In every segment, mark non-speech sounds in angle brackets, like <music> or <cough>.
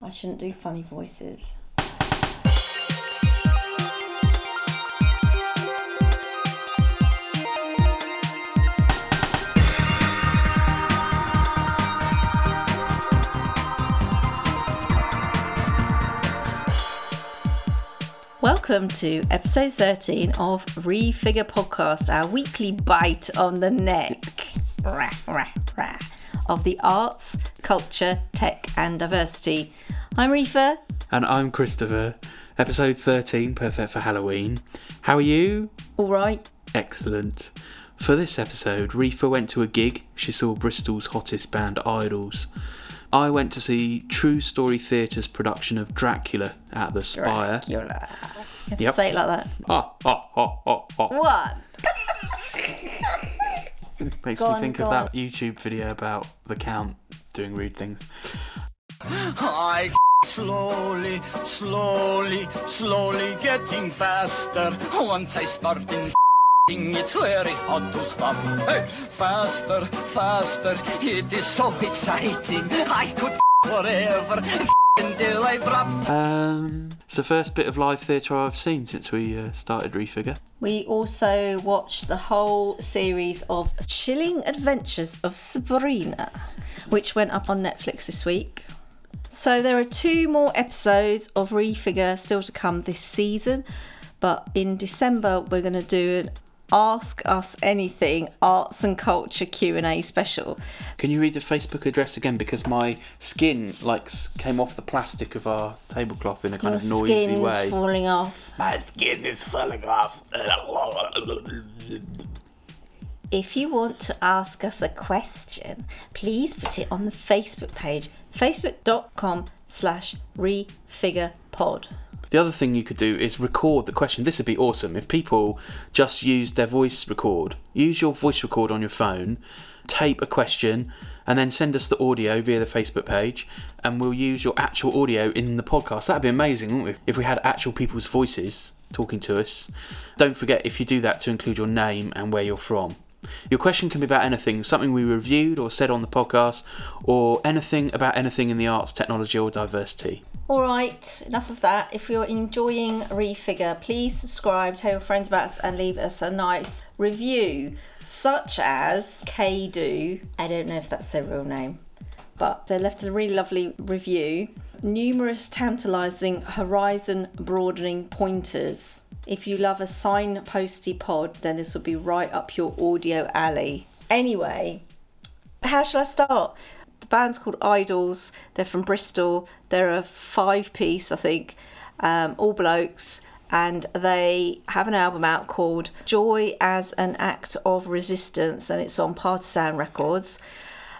I shouldn't do funny voices. Welcome to episode 13 of Refigure Podcast, our weekly bite on the neck of the arts, culture, tech, and diversity. I'm Reefa. And I'm Christopher. Episode 13, perfect for Halloween. How are you? All right. Excellent. For this episode, Reefa went to a gig. She saw Bristol's hottest band, Idles. I went to see True Story Theatre's production of Dracula at the Spire. Dracula. You have to Yep. say it like that. Oh, oh, oh, oh, oh. What? Makes me think of that YouTube video about the Count doing rude things. I slowly, slowly, slowly getting faster. Once I start in it's very hard to stop. Hey, faster, faster, it is so exciting. I could forever. Um, it's the first bit of live theatre I've seen since we uh, started Refigure. We also watched the whole series of Chilling Adventures of Sabrina, which went up on Netflix this week. So there are two more episodes of Refigure still to come this season, but in December we're going to do an Ask Us Anything Arts and Culture Q&A special. Can you read the Facebook address again? Because my skin like came off the plastic of our tablecloth in a kind Your of noisy skin's way. falling off. My skin is falling off. If you want to ask us a question, please put it on the Facebook page, facebook.com slash refigurepod. The other thing you could do is record the question. This would be awesome if people just used their voice record. Use your voice record on your phone, tape a question, and then send us the audio via the Facebook page, and we'll use your actual audio in the podcast. That'd be amazing, wouldn't we? If we had actual people's voices talking to us. Don't forget, if you do that, to include your name and where you're from. Your question can be about anything, something we reviewed or said on the podcast, or anything about anything in the arts, technology, or diversity. All right, enough of that. If you're enjoying Refigure, please subscribe, tell your friends about us, and leave us a nice review, such as Kdo. I don't know if that's their real name, but they left a really lovely review. Numerous tantalising horizon broadening pointers. If you love a signposty pod, then this will be right up your audio alley. Anyway, how shall I start? The band's called Idles. They're from Bristol. They're a five piece, I think, um, all blokes. And they have an album out called Joy as an Act of Resistance, and it's on Partisan Records.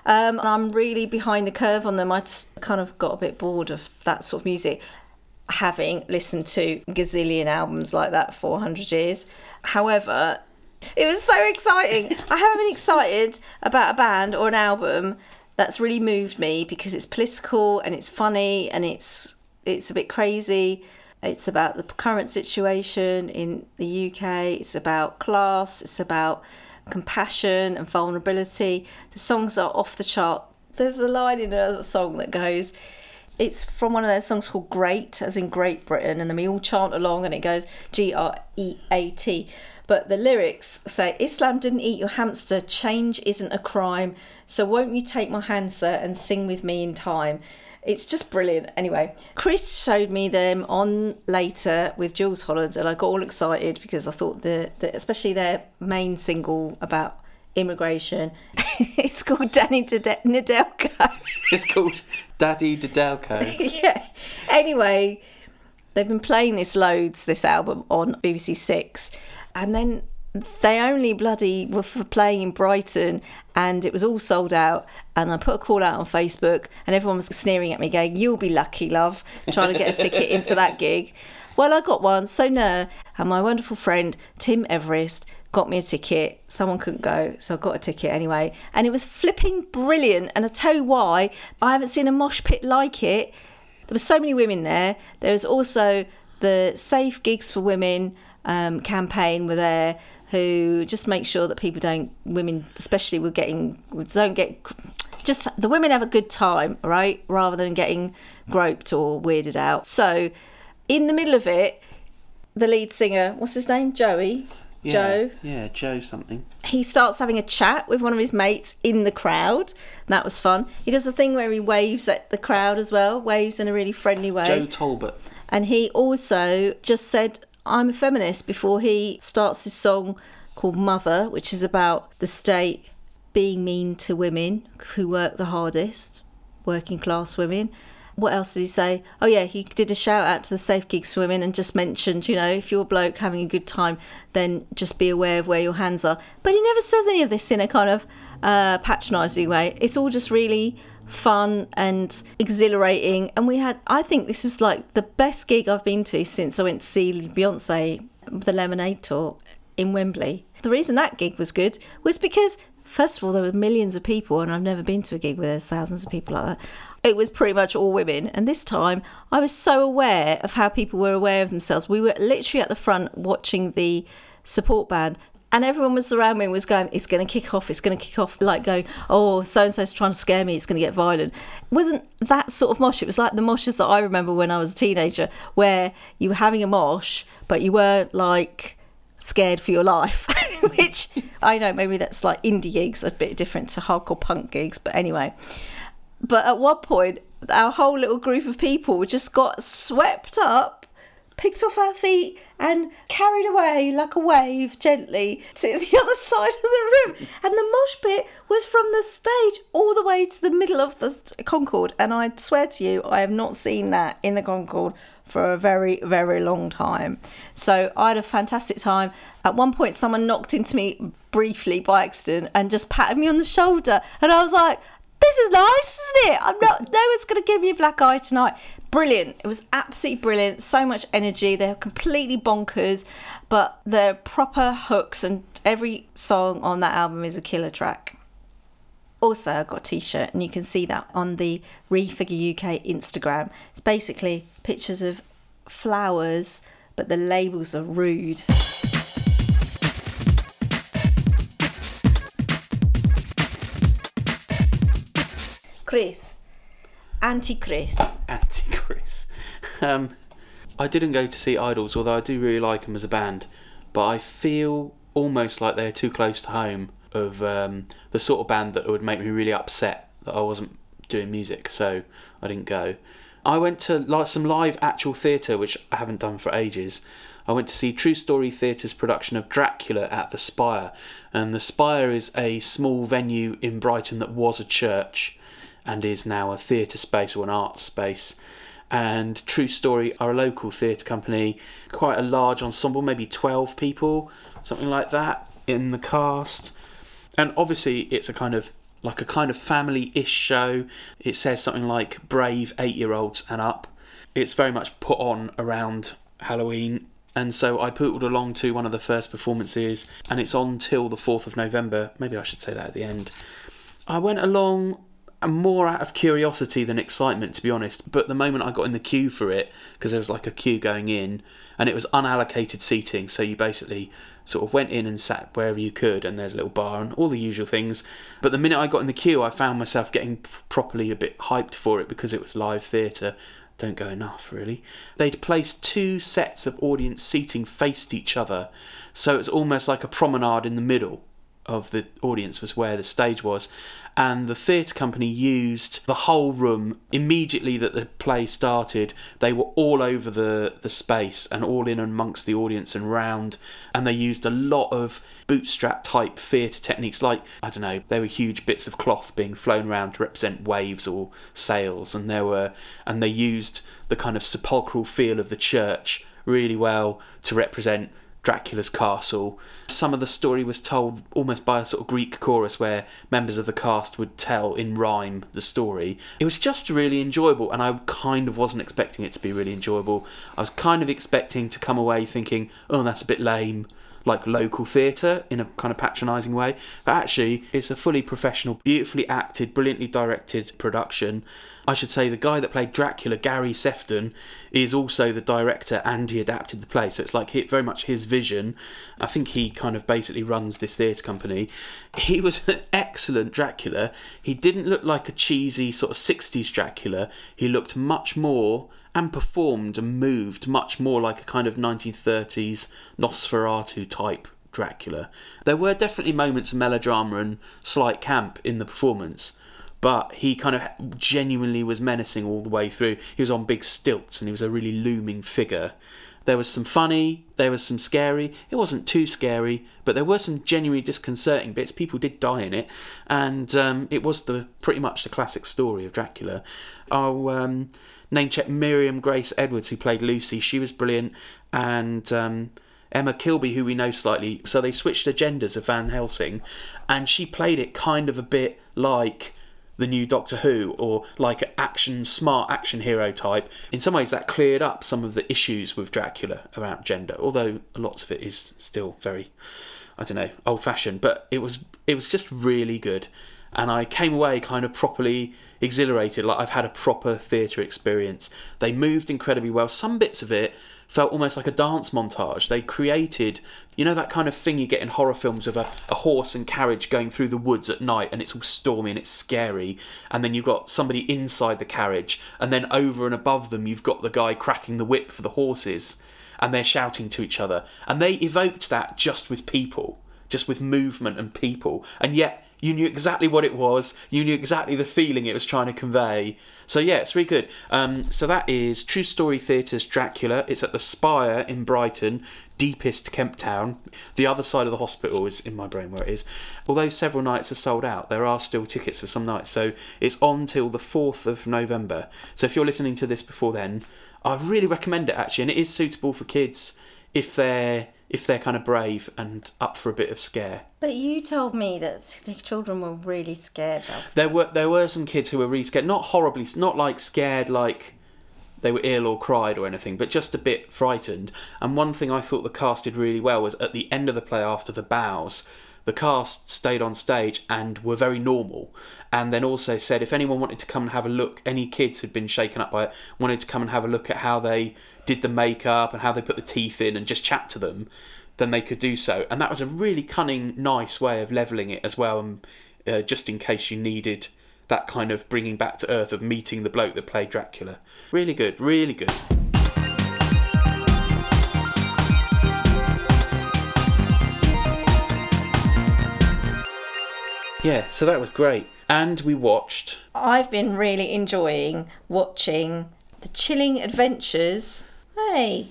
Um, I'm really behind the curve on them. I just kind of got a bit bored of that sort of music, having listened to gazillion albums like that for 400 years. However, it was so exciting. I haven't been excited about a band or an album that's really moved me because it's political and it's funny and it's it's a bit crazy. It's about the current situation in the UK. It's about class. It's about compassion and vulnerability. The songs are off the chart. There's a line in a song that goes, it's from one of their songs called Great, as in Great Britain, and then we all chant along and it goes G R E A T. But the lyrics say, Islam didn't eat your hamster, change isn't a crime, so won't you take my hand, sir, and sing with me in time? It's just brilliant. Anyway, Chris showed me them on later with Jools Holland, and I got all excited because I thought the, the especially their main single about immigration, <laughs> it's called Danny Nade- Nedelko. It's called Daddy Didelco. <laughs> yeah. Anyway, they've been playing this loads, this album, on BBC Six. And then they only bloody were for playing in Brighton and it was all sold out. And I put a call out on Facebook and everyone was sneering at me, going, You'll be lucky, love, trying to get a ticket into that gig. Well, I got one, so no. And my wonderful friend, Tim Everest, got me a ticket. Someone couldn't go, so I got a ticket anyway. And it was flipping brilliant. And I tell you why, I haven't seen a mosh pit like it. There were so many women there. There was also the Safe Gigs for Women um, campaign were there who just make sure that people don't, women especially, were getting, don't get just the women have a good time, right? Rather than getting groped or weirded out. So, in the middle of it, the lead singer, what's his name? Joey. Yeah, Joe. Yeah, Joe something. He starts having a chat with one of his mates in the crowd. That was fun. He does a thing where he waves at the crowd as well, waves in a really friendly way. Joe Talbot. And he also just said, I'm a feminist before he starts his song called Mother, which is about the state being mean to women who work the hardest, working class women. What else did he say? Oh, yeah, he did a shout out to the Safe Gigs Women and just mentioned, you know, if you're a bloke having a good time, then just be aware of where your hands are. But he never says any of this in a kind of uh, patronising way. It's all just really fun and exhilarating. And we had, I think this is like the best gig I've been to since I went to see Beyonce, the Lemonade Tour in Wembley. The reason that gig was good was because, first of all, there were millions of people, and I've never been to a gig where there's thousands of people like that. It was pretty much all women. And this time, I was so aware of how people were aware of themselves. We were literally at the front watching the support band and everyone was around me and was going, it's going to kick off, it's going to kick off, like going, oh, so and so's trying to scare me, it's going to get violent. It wasn't that sort of mosh. It was like the moshes that I remember when I was a teenager, where you were having a mosh, but you weren't like scared for your life, <laughs> which I know maybe that's like indie gigs, a bit different to hardcore punk gigs, but anyway. But at one point, our whole little group of people just got swept up picked off our feet and carried away like a wave gently to <laughs> the other side of the room. And the mosh pit was from the stage all the way to the middle of the Concorde. And I swear to you, I have not seen that in the Concorde for a very, very long time. So I had a fantastic time. At one point, someone knocked into me briefly by accident and just patted me on the shoulder. And I was like, this is nice, isn't it? I'm not. No one's going to give me a black eye tonight. Brilliant. It was absolutely brilliant. So much energy. They're completely bonkers, but they're proper hooks, and every song on that album is a killer track. Also, I got a t-shirt, and you can see that on the Refigure UK Instagram. It's basically pictures of flowers, but the labels are rude. Chris. Anti Chris. Anti Chris. Um, I didn't go to see Idles, although I do really like them as a band, but I feel almost like they're too close to home of um, the sort of band that would make me really upset that I wasn't doing music, so I didn't go. I went to like some live actual theatre, which I haven't done for ages. I went to see True Story Theatre's production of Dracula at the Spire, and the Spire is a small venue in Brighton that was a church and is now a theatre space or an arts space. And True Story are a local theatre company, quite a large ensemble, maybe 12 people, something like that, in the cast. And obviously, it's a kind of like a kind of family ish show. It says something like brave eight year olds and up. It's very much put on around Halloween. And so I pootled along to one of the first performances, and it's on till the 4th of November. Maybe I should say that at the end. I went along and more out of curiosity than excitement, to be honest. But the moment I got in the queue for it, because there was like a queue going in, and it was unallocated seating, so you basically sort of went in and sat wherever you could, and there's a little bar and all the usual things. But the minute I got in the queue, I found myself getting properly a bit hyped for it because it was live theatre. Don't go enough, really. They'd placed two sets of audience seating faced each other, so it's almost like a promenade in the middle of the audience was where the stage was. And the theatre company used the whole room immediately that the play started. They were all over the, the space and all in amongst the audience and round. And they used a lot of bootstrap type theatre techniques like i don't know there were huge bits of cloth being flown around to represent waves or sails. And there were and they used the kind of sepulchral feel of the church really well to represent Dracula's castle. Some of the story was told almost by a sort of Greek chorus where members of the cast would tell in rhyme the story. It was just really enjoyable, and I kind of wasn't expecting it to be really enjoyable. I was kind of expecting to come away thinking, oh, that's a bit lame. Like local theatre in a kind of patronising way, but actually, it's a fully professional, beautifully acted, brilliantly directed production. I should say the guy that played Dracula, Gary Sefton, is also the director and he adapted the play. So it's like very much his vision. I think he kind of basically runs this theatre company. He was <laughs> an excellent Dracula. He didn't look like a cheesy sort of 60s Dracula. He looked much more and performed and moved much more like a kind of 1930s Nosferatu type Dracula. There were definitely moments of melodrama and slight camp in the performance, but he kind of genuinely was menacing all the way through. He was on big stilts and he was a really looming figure. There was some funny, there was some scary. It wasn't too scary, but there were some genuinely disconcerting bits. People did die in it, and um, it was the pretty much the classic story of Dracula. I'll um, name check Miriam Grace Edwards, who played Lucy. She was brilliant, and um, Emma Kilby, who we know slightly. So they switched the genders of Van Helsing, and she played it kind of a bit like the new Doctor Who or like an action, smart action hero type. In some ways, that cleared up some of the issues with Dracula around gender, although lots of it is still very, I don't know, old fashioned. But it was it was just really good, and I came away kind of properly exhilarated, like I've had a proper theatre experience. They moved incredibly well. Some bits of it felt almost like a dance montage. They created, you know, that kind of thing you get in horror films of a, a horse and carriage going through the woods at night and it's all stormy and it's scary. And then you've got somebody inside the carriage, and then over and above them, you've got the guy cracking the whip for the horses and they're shouting to each other. And they evoked that just with people, just with movement and people. And yet, you knew exactly what it was. You knew exactly the feeling it was trying to convey. So yeah, it's really good. Um, so that is True Story Theatre's Dracula. It's at the Spire in Brighton, deepest Kemp Town. The other side of the hospital is in my brain where it is. Although several nights are sold out, there are still tickets for some nights. So it's on till the fourth of November. So if you're listening to this before then, I really recommend it actually, and it is suitable for kids if they're if they're kind of brave and up for a bit of scare. But you told me that the children were really scared of. There were there were some kids who were really scared, not horribly, not like scared like they were ill or cried or anything, but just a bit frightened. And one thing I thought the cast did really well was at the end of the play after the bows, the cast stayed on stage and were very normal. And then also said if anyone wanted to come and have a look, any kids who'd been shaken up by it wanted to come and have a look at how they did the makeup and how they put the teeth in and just chat to them, then they could do so. And that was a really cunning, nice way of leveling it as well. And uh, just in case you needed that kind of bringing back to earth of meeting the bloke that played Dracula. Really good, really good. Yeah, so that was great. And we watched. I've been really enjoying watching the chilling adventures. Hey,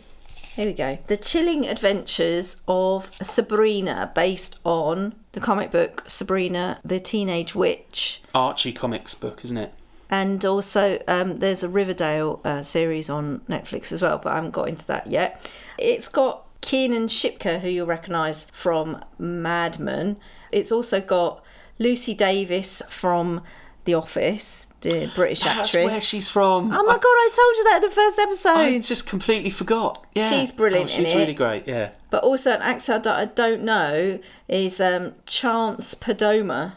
here we go. The chilling adventures of Sabrina, based on the comic book Sabrina the Teenage Witch. Archie Comics book, isn't it? And also, um, there's a Riverdale uh, series on Netflix as well, but I haven't got into that yet. It's got Kiernan Shipka, who you'll recognise from Mad Men. It's also got Lucy Davis from The Office, the British That's actress. where she's from. Oh my god, I told you that in the first episode. I just completely forgot. Yeah, She's brilliant Oh, she's in it. really great. Yeah. But also an actor that I don't know is um, Chance Perdomo.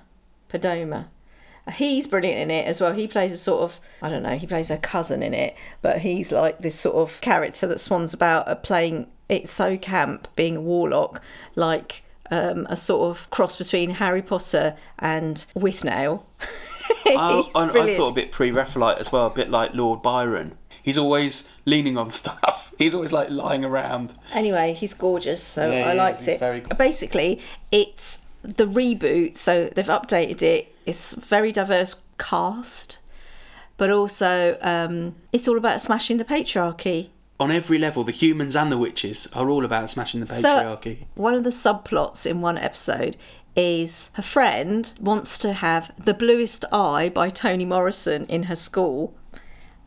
Perdomo. He's brilliant in it as well. He plays a sort of, I don't know, he plays a cousin in it, but he's like this sort of character that swans about uh, playing It's So Camp, being a warlock, like um, a sort of cross between Harry Potter and Withnail. <laughs> I, I, I thought a bit pre-Raphaelite as well, a bit like Lord Byron. He's always leaning on <laughs> stuff. He's always like lying around. Anyway, he's gorgeous, so Yeah, I he liked. He's it. very good. Basically, it's the reboot, so they've updated it. It's very diverse cast, but also um, it's all about smashing the patriarchy. On every level, the humans and the witches are all about smashing the patriarchy. One of the subplots in one episode is her friend wants to have The Bluest Eye by Toni Morrison in her school.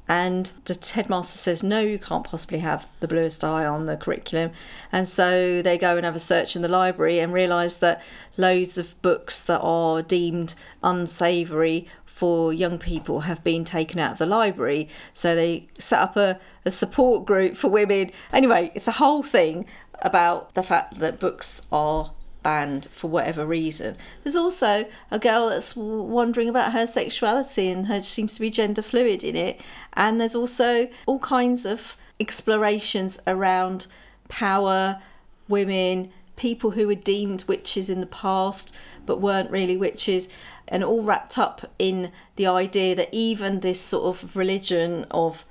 And the headmaster says, No, you can't possibly have the bluest eye on the curriculum. And so they go and have a search in the library and realise that loads of books that are deemed unsavoury for young people have been taken out of the library. So they set up a, a support group for women. Anyway, it's a whole thing about the fact that books are banned for whatever reason. There's also a girl that's wondering about her sexuality and her seems to be gender fluid in it. And there's also all kinds of explorations around power, women, people who were deemed witches in the past but weren't really witches, and all wrapped up in the idea that even this sort of religion of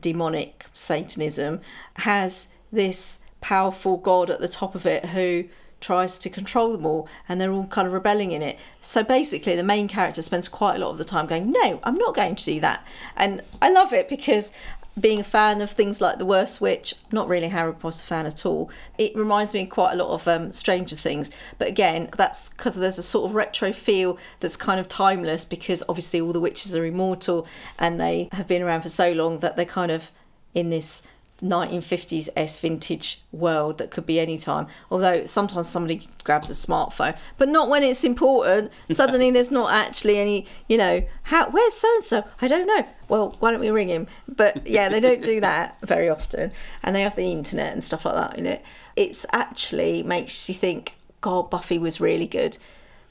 demonic Satanism has this powerful God at the top of it who tries to control them all and they're all kind of rebelling in it. So basically, the main character spends quite a lot of the time going, No, I'm not going to do that. And I love it because being a fan of things like The Worst Witch, not really a Harry Potter fan at all. It reminds me quite a lot of um, Stranger Things, but again, that's because there's a sort of retro feel that's kind of timeless because obviously all the witches are immortal and they have been around for so long that they're kind of in this 1950s s vintage world that could be any time. Although sometimes somebody grabs a smartphone. But not when it's important. Suddenly <laughs> there's not actually any you know how where's so and so i don't know well why don't we ring him but yeah they don't do that very often and they have the internet and stuff like that in it it's actually makes you think god buffy was really good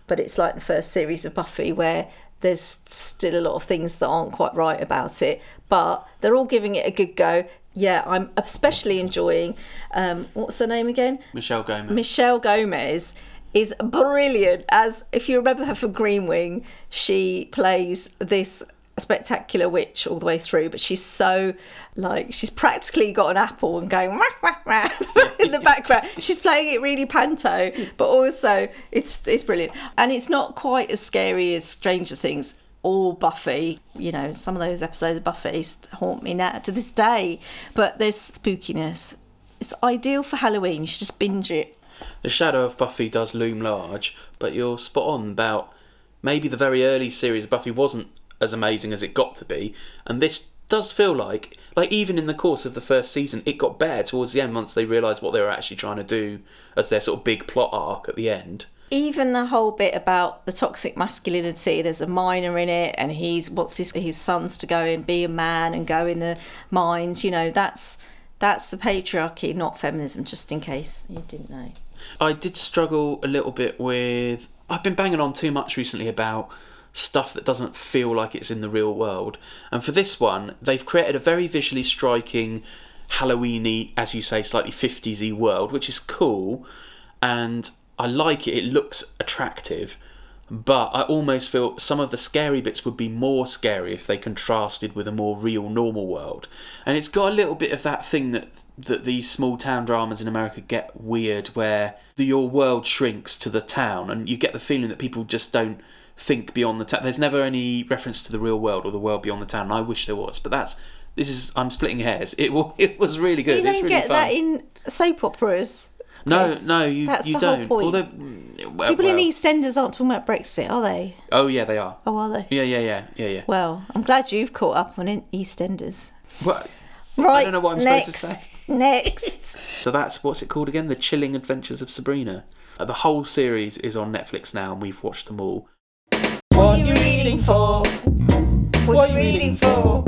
but it's like the first series of buffy where there's still a lot of things that aren't quite right about it, but they're all giving it a good go. Yeah, I'm especially enjoying. Um, what's her name again? Michelle Gomez. Michelle Gomez is brilliant. As if you remember her from Green Wing, she plays this spectacular witch all the way through, but she's so like she's practically got an apple and going wah, wah, wah, <laughs> in the <laughs> background. She's playing it really panto, but also it's it's brilliant. And it's not quite as scary as Stranger Things or Buffy. You know, some of those episodes of Buffy haunt me now to this day. But there's spookiness. It's ideal for Halloween. You should just binge it. The shadow of Buffy does loom large, but you're spot on about maybe the very early series of Buffy wasn't as amazing as it got to be, and this does feel like like even in the course of the first season it got better towards the end once they realised what they were actually trying to do as their sort of big plot arc at the end. even the whole bit about the toxic masculinity there's a miner in it and he's wants his his sons to go and be a man and go in the mines you know that's that's the patriarchy not feminism just in case you didn't know I did struggle a little bit with. I've been banging on too much recently about stuff that doesn't feel like it's in the real world. And for this one, they've created a very visually striking, Halloweeny, as you say, slightly 50s y world, which is cool. And I like it. It looks attractive. But I almost feel some of the scary bits would be more scary if they contrasted with a more real, normal world. And it's got a little bit of that thing that that these small town dramas in America get weird, where the, your world shrinks to the town, and you get the feeling that people just don't think beyond the town. There's never any reference to the real world or the world beyond the town. And I wish there was, but that's this is I'm splitting hairs. It <laughs> it was really good. you don't really get fun. that in soap operas no, no, you That's you don't. Although, well, people in eastenders aren't talking about brexit are they Oh yeah, they are. oh are they Yeah, yeah, yeah, yeah, yeah. well i'm glad you've caught up on eastenders Well, right I don't know what I'm next, supposed to say. next <laughs> So that's what's it called again? The Chilling Adventures of Sabrina. The whole series is on Netflix now, and we've watched them all. What are you reading for what are <laughs> you reading for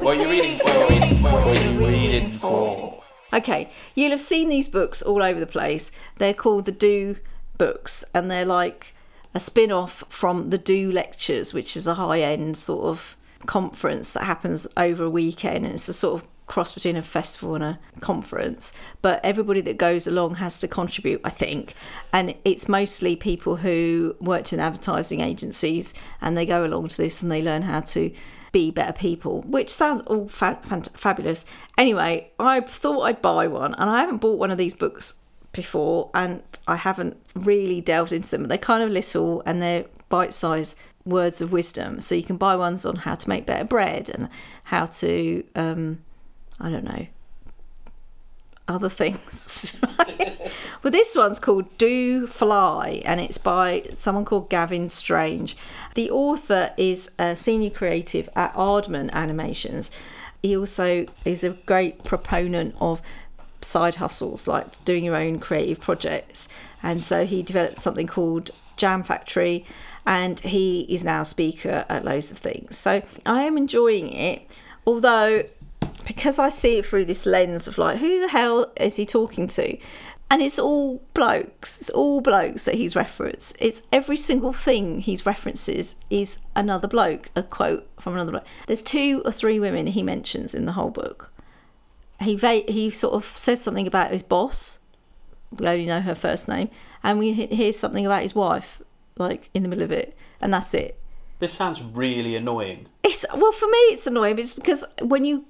What are you reading for? What are you reading for? You reading for? Okay, you'll have seen these books all over the place. They're called the Do books, and they're like a spin off from the Do Lectures, which is a high end sort of conference that happens over a weekend. And it's a sort of cross between a festival and a conference. But everybody that goes along has to contribute, I think. And it's mostly people who worked in advertising agencies and they go along to this and they learn how to be better people, which sounds all fa- fant- fabulous. Anyway, I thought I'd buy one, and I haven't bought one of these books before, and I haven't really delved into them. They're kind of little and they're bite sized words of wisdom. So you can buy ones on how to make better bread and how to, um, I don't know, other things. well, this one's called Do Fly, and it's by someone called Gavin Strange. The author is a senior creative at Aardman Animations. He also is a great proponent of side hustles, like doing your own creative projects. And so he developed something called Jam Factory, and he is now a speaker at loads of things. So I am enjoying it, although because I see it through this lens of like, who the hell is he talking to? and it's all blokes. It's all blokes that he's referenced. It's every single thing he's references is another bloke, a quote from another bloke. There's two or three women he mentions in the whole book. He va- he sort of says something about his boss. We only know her first name, and we hear something about his wife, like in the middle of it, and that's it. This sounds really annoying. It's well for me. It's annoying. It's because when you,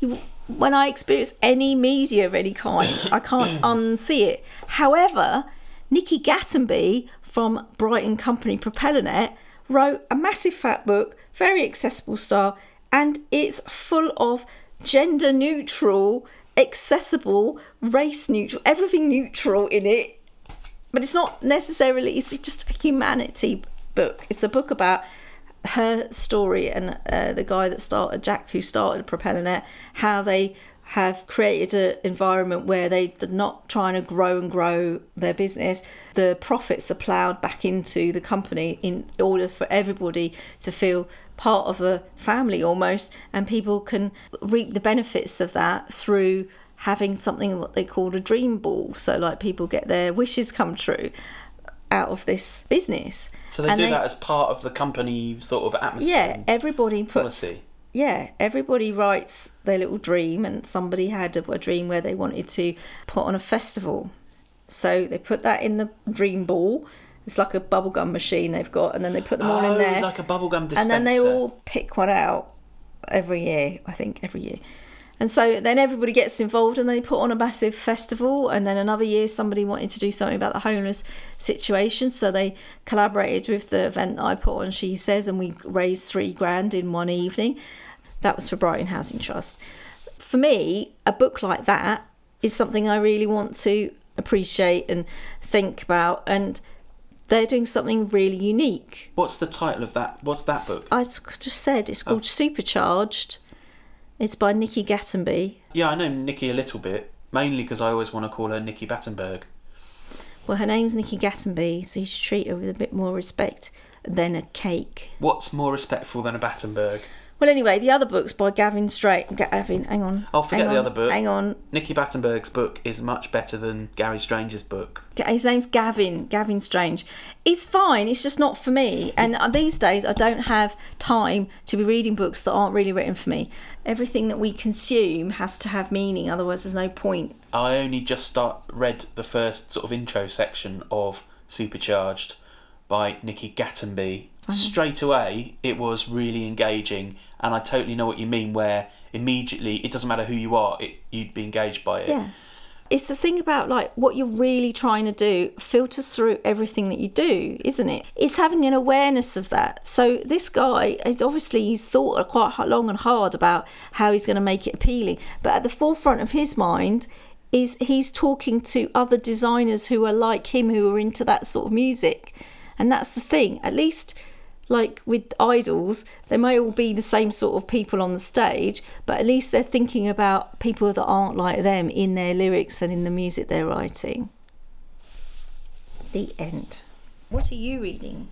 you when I experience any media of any kind, I can't <coughs> unsee it. However, Nikki Gatenby from Brighton Company Propellernet wrote a massive fat book, very accessible style, and it's full of gender neutral, accessible, race neutral, everything neutral in it. But it's not necessarily. It's just a humanity book. It's a book about her story and uh, the guy that started Jack, who started PropellerNet, how they have created an environment where they are not trying to grow and grow their business. The profits are ploughed back into the company in order for everybody to feel part of a family almost, and people can reap the benefits of that through having something what they call a dream ball. So, like, people get their wishes come true out of this business. So they And do that as part of the company sort of atmosphere. Yeah, everybody puts. policy. Yeah, everybody writes their little dream, and somebody had a, a dream where they wanted to put on a festival. So they put that in the dream ball. It's like a bubblegum machine they've got, and then they put them all Oh, in there. like a bubblegum dispenser. and then they all pick one out every year, I think, every year. And so then everybody gets involved and they put on a massive festival. And then another year, somebody wanted to do something about the homeless situation. So they collaborated with the event that I put on, She Says, and we raised three grand in one evening. That was for Brighton Housing Trust. For me, a book like that is something I really want to appreciate and think about. And they're doing something really unique. What's the title of that? What's that book? I just said it's oh. called Supercharged. It's by Nikki Gatenby. Yeah, I know Nikki a little bit, mainly because I always want to call her Nikki Battenberg. Well, her name's Nikki Gatenby, so you should treat her with a bit more respect than a cake. What's more respectful than a Battenberg? Well, anyway, the other book's by Gavin Straight. Gavin, hang on. Oh, forget hang the on, other book. Hang on. Nikki Battenberg's book is much better than Gary Strange's book. His name's Gavin. Gavin Strange. It's fine. It's just not for me. And uh, these days, I don't have time to be reading books that aren't really written for me. Everything that we consume has to have meaning. Otherwise, there's no point. I only just start read the first sort of intro section of Supercharged by Nikki Gatenby. Straight away, it was really engaging, and I totally know what you mean. Where immediately, it doesn't matter who you are, it, you'd be engaged by it. Yeah. It's the thing about like what you're really trying to do filters through everything that you do, isn't it? It's having an awareness of that. So this guy is obviously he's thought quite long and hard about how he's going to make it appealing, but at the forefront of his mind is he's talking to other designers who are like him who are into that sort of music. And that's the thing. At least like with idles, they may all be the same sort of people on the stage, but at least they're thinking about people that aren't like them in their lyrics and in the music they're writing. The end. What are you reading?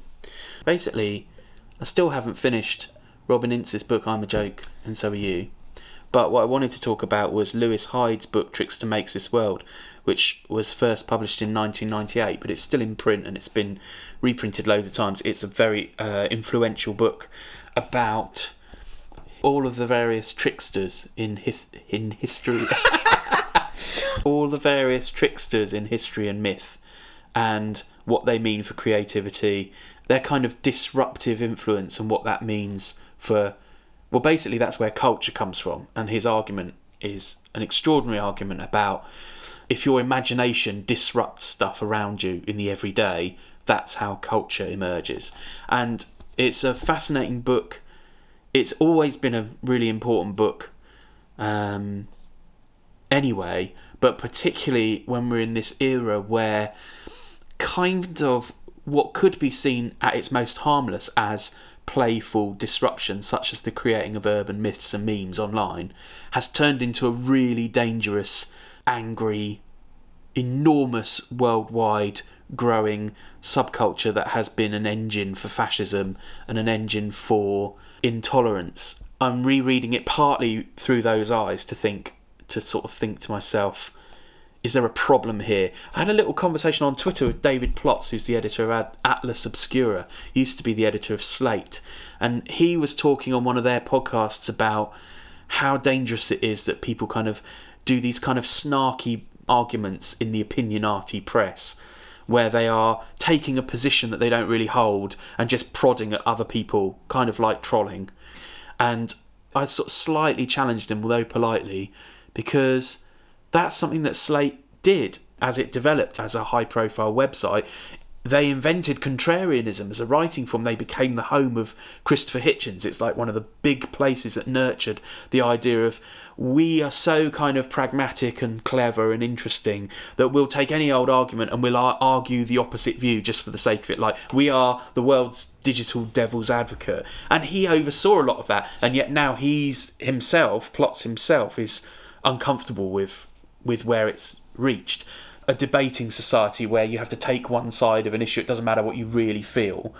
Basically, I still haven't finished Robin Ince's book I'm a Joke and So Are You. But what I wanted to talk about was Lewis Hyde's book Trickster Makes This World, which was first published in 1998, but it's still in print and it's been reprinted loads of times. It's a very uh, influential book about all of the various tricksters in in history. <laughs> all the various tricksters in history and myth and what they mean for creativity, their kind of disruptive influence, and what that means for. Well, basically, that's where culture comes from, and his argument is an extraordinary argument about if your imagination disrupts stuff around you in the everyday, that's how culture emerges. And it's a fascinating book. It's always been a really important book. Um, anyway, but particularly when we're in this era where kind of what could be seen at its most harmless as playful disruption, such as the creating of urban myths and memes online, has turned into a really dangerous, angry, enormous worldwide growing subculture that has been an engine for fascism and an engine for intolerance. I'm rereading it partly through those eyes to think to sort of think to myself is there a problem here? I had a little conversation on Twitter with David Plotz, who's the editor of Atlas Obscura, used to be the editor of Slate, and he was talking on one of their podcasts about how dangerous it is that people kind of do these kind of snarky arguments in the opinionati press where they are taking a position that they don't really hold and just prodding at other people, kind of like trolling. And I sort of slightly challenged him, although politely, because that's something that Slate did as it developed as a high profile website. They invented contrarianism as a writing form. They became the home of Christopher Hitchens. It's like one of the big places that nurtured the idea of we are so kind of pragmatic and clever and interesting that we'll take any old argument and we'll argue the opposite view just for the sake of it. Like we are the world's digital devil's advocate. And he oversaw a lot of that. And yet now he's himself, Plotz himself, is uncomfortable with with where it's reached. A debating society where you have to take one side of an issue, it doesn't matter what you really feel.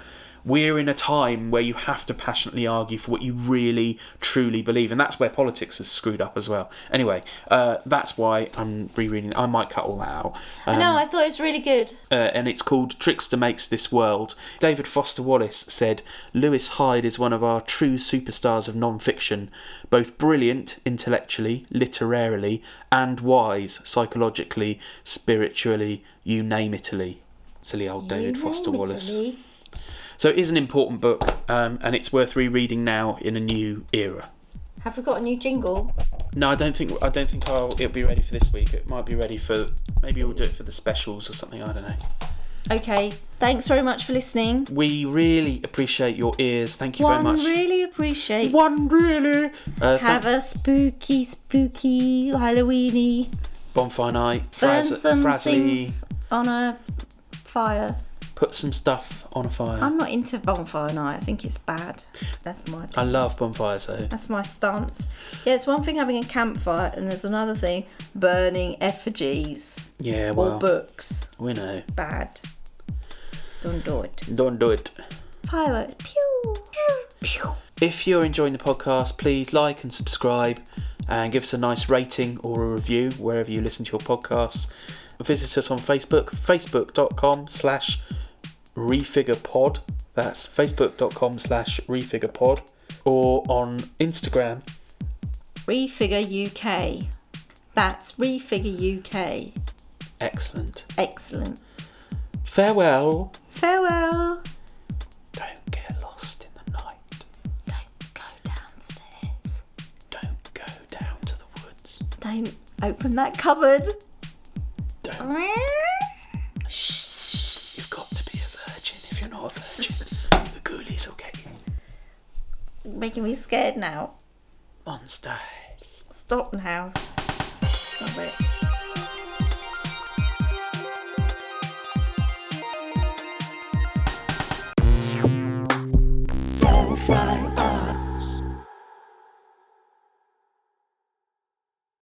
We're in a time where you have to passionately argue for what you really, truly believe, and that's where politics has screwed up as well. Anyway, uh, that's why I'm rereading. I might cut all that out. Um, no, I thought it was really good. uh, and it's called Trickster Makes This World. David Foster Wallace said Lewis Hyde is one of our true superstars of non fiction, both brilliant intellectually, literarily, and wise psychologically, spiritually, you name itally. Silly old David Foster Wallace. So it is an important book, um, and it's worth rereading now in a new era. Have we got a new jingle? No, I don't think I don't think I'll, it'll be ready for this week. It might be ready for maybe we'll do it for the specials or something. I don't know. Okay. Thanks very much for listening. We really appreciate your ears. Thank you One very much. really appreciate. One really. Uh, Have a spooky, spooky Halloweeny. bonfire night. Burn Fraz- some Frazzly. things on a fire. Put some stuff on a fire. I'm not into bonfire night. I think it's bad. That's my I love bonfires though. that's my stance. Yeah, it's one thing having a campfire, and there's another thing burning effigies Yeah, or well, books. we know. Bad. Don't do it. Don't do it. Fireworks. Pew. Pew. If you're enjoying the podcast, please like and subscribe and give us a nice rating or a review wherever you listen to your podcasts. Visit us on Facebook, facebook.com slash refigurepod. That's facebook.com slash refigurepod. Or on Instagram, Refigure UK. That's Refigure UK. excellent. Excellent. Farewell. Farewell. Don't get lost in the night. Don't go downstairs. Don't go down to the woods. Don't open that cupboard. Don't. Making me scared now. Monsters. Stop now. Stop it. Bonfire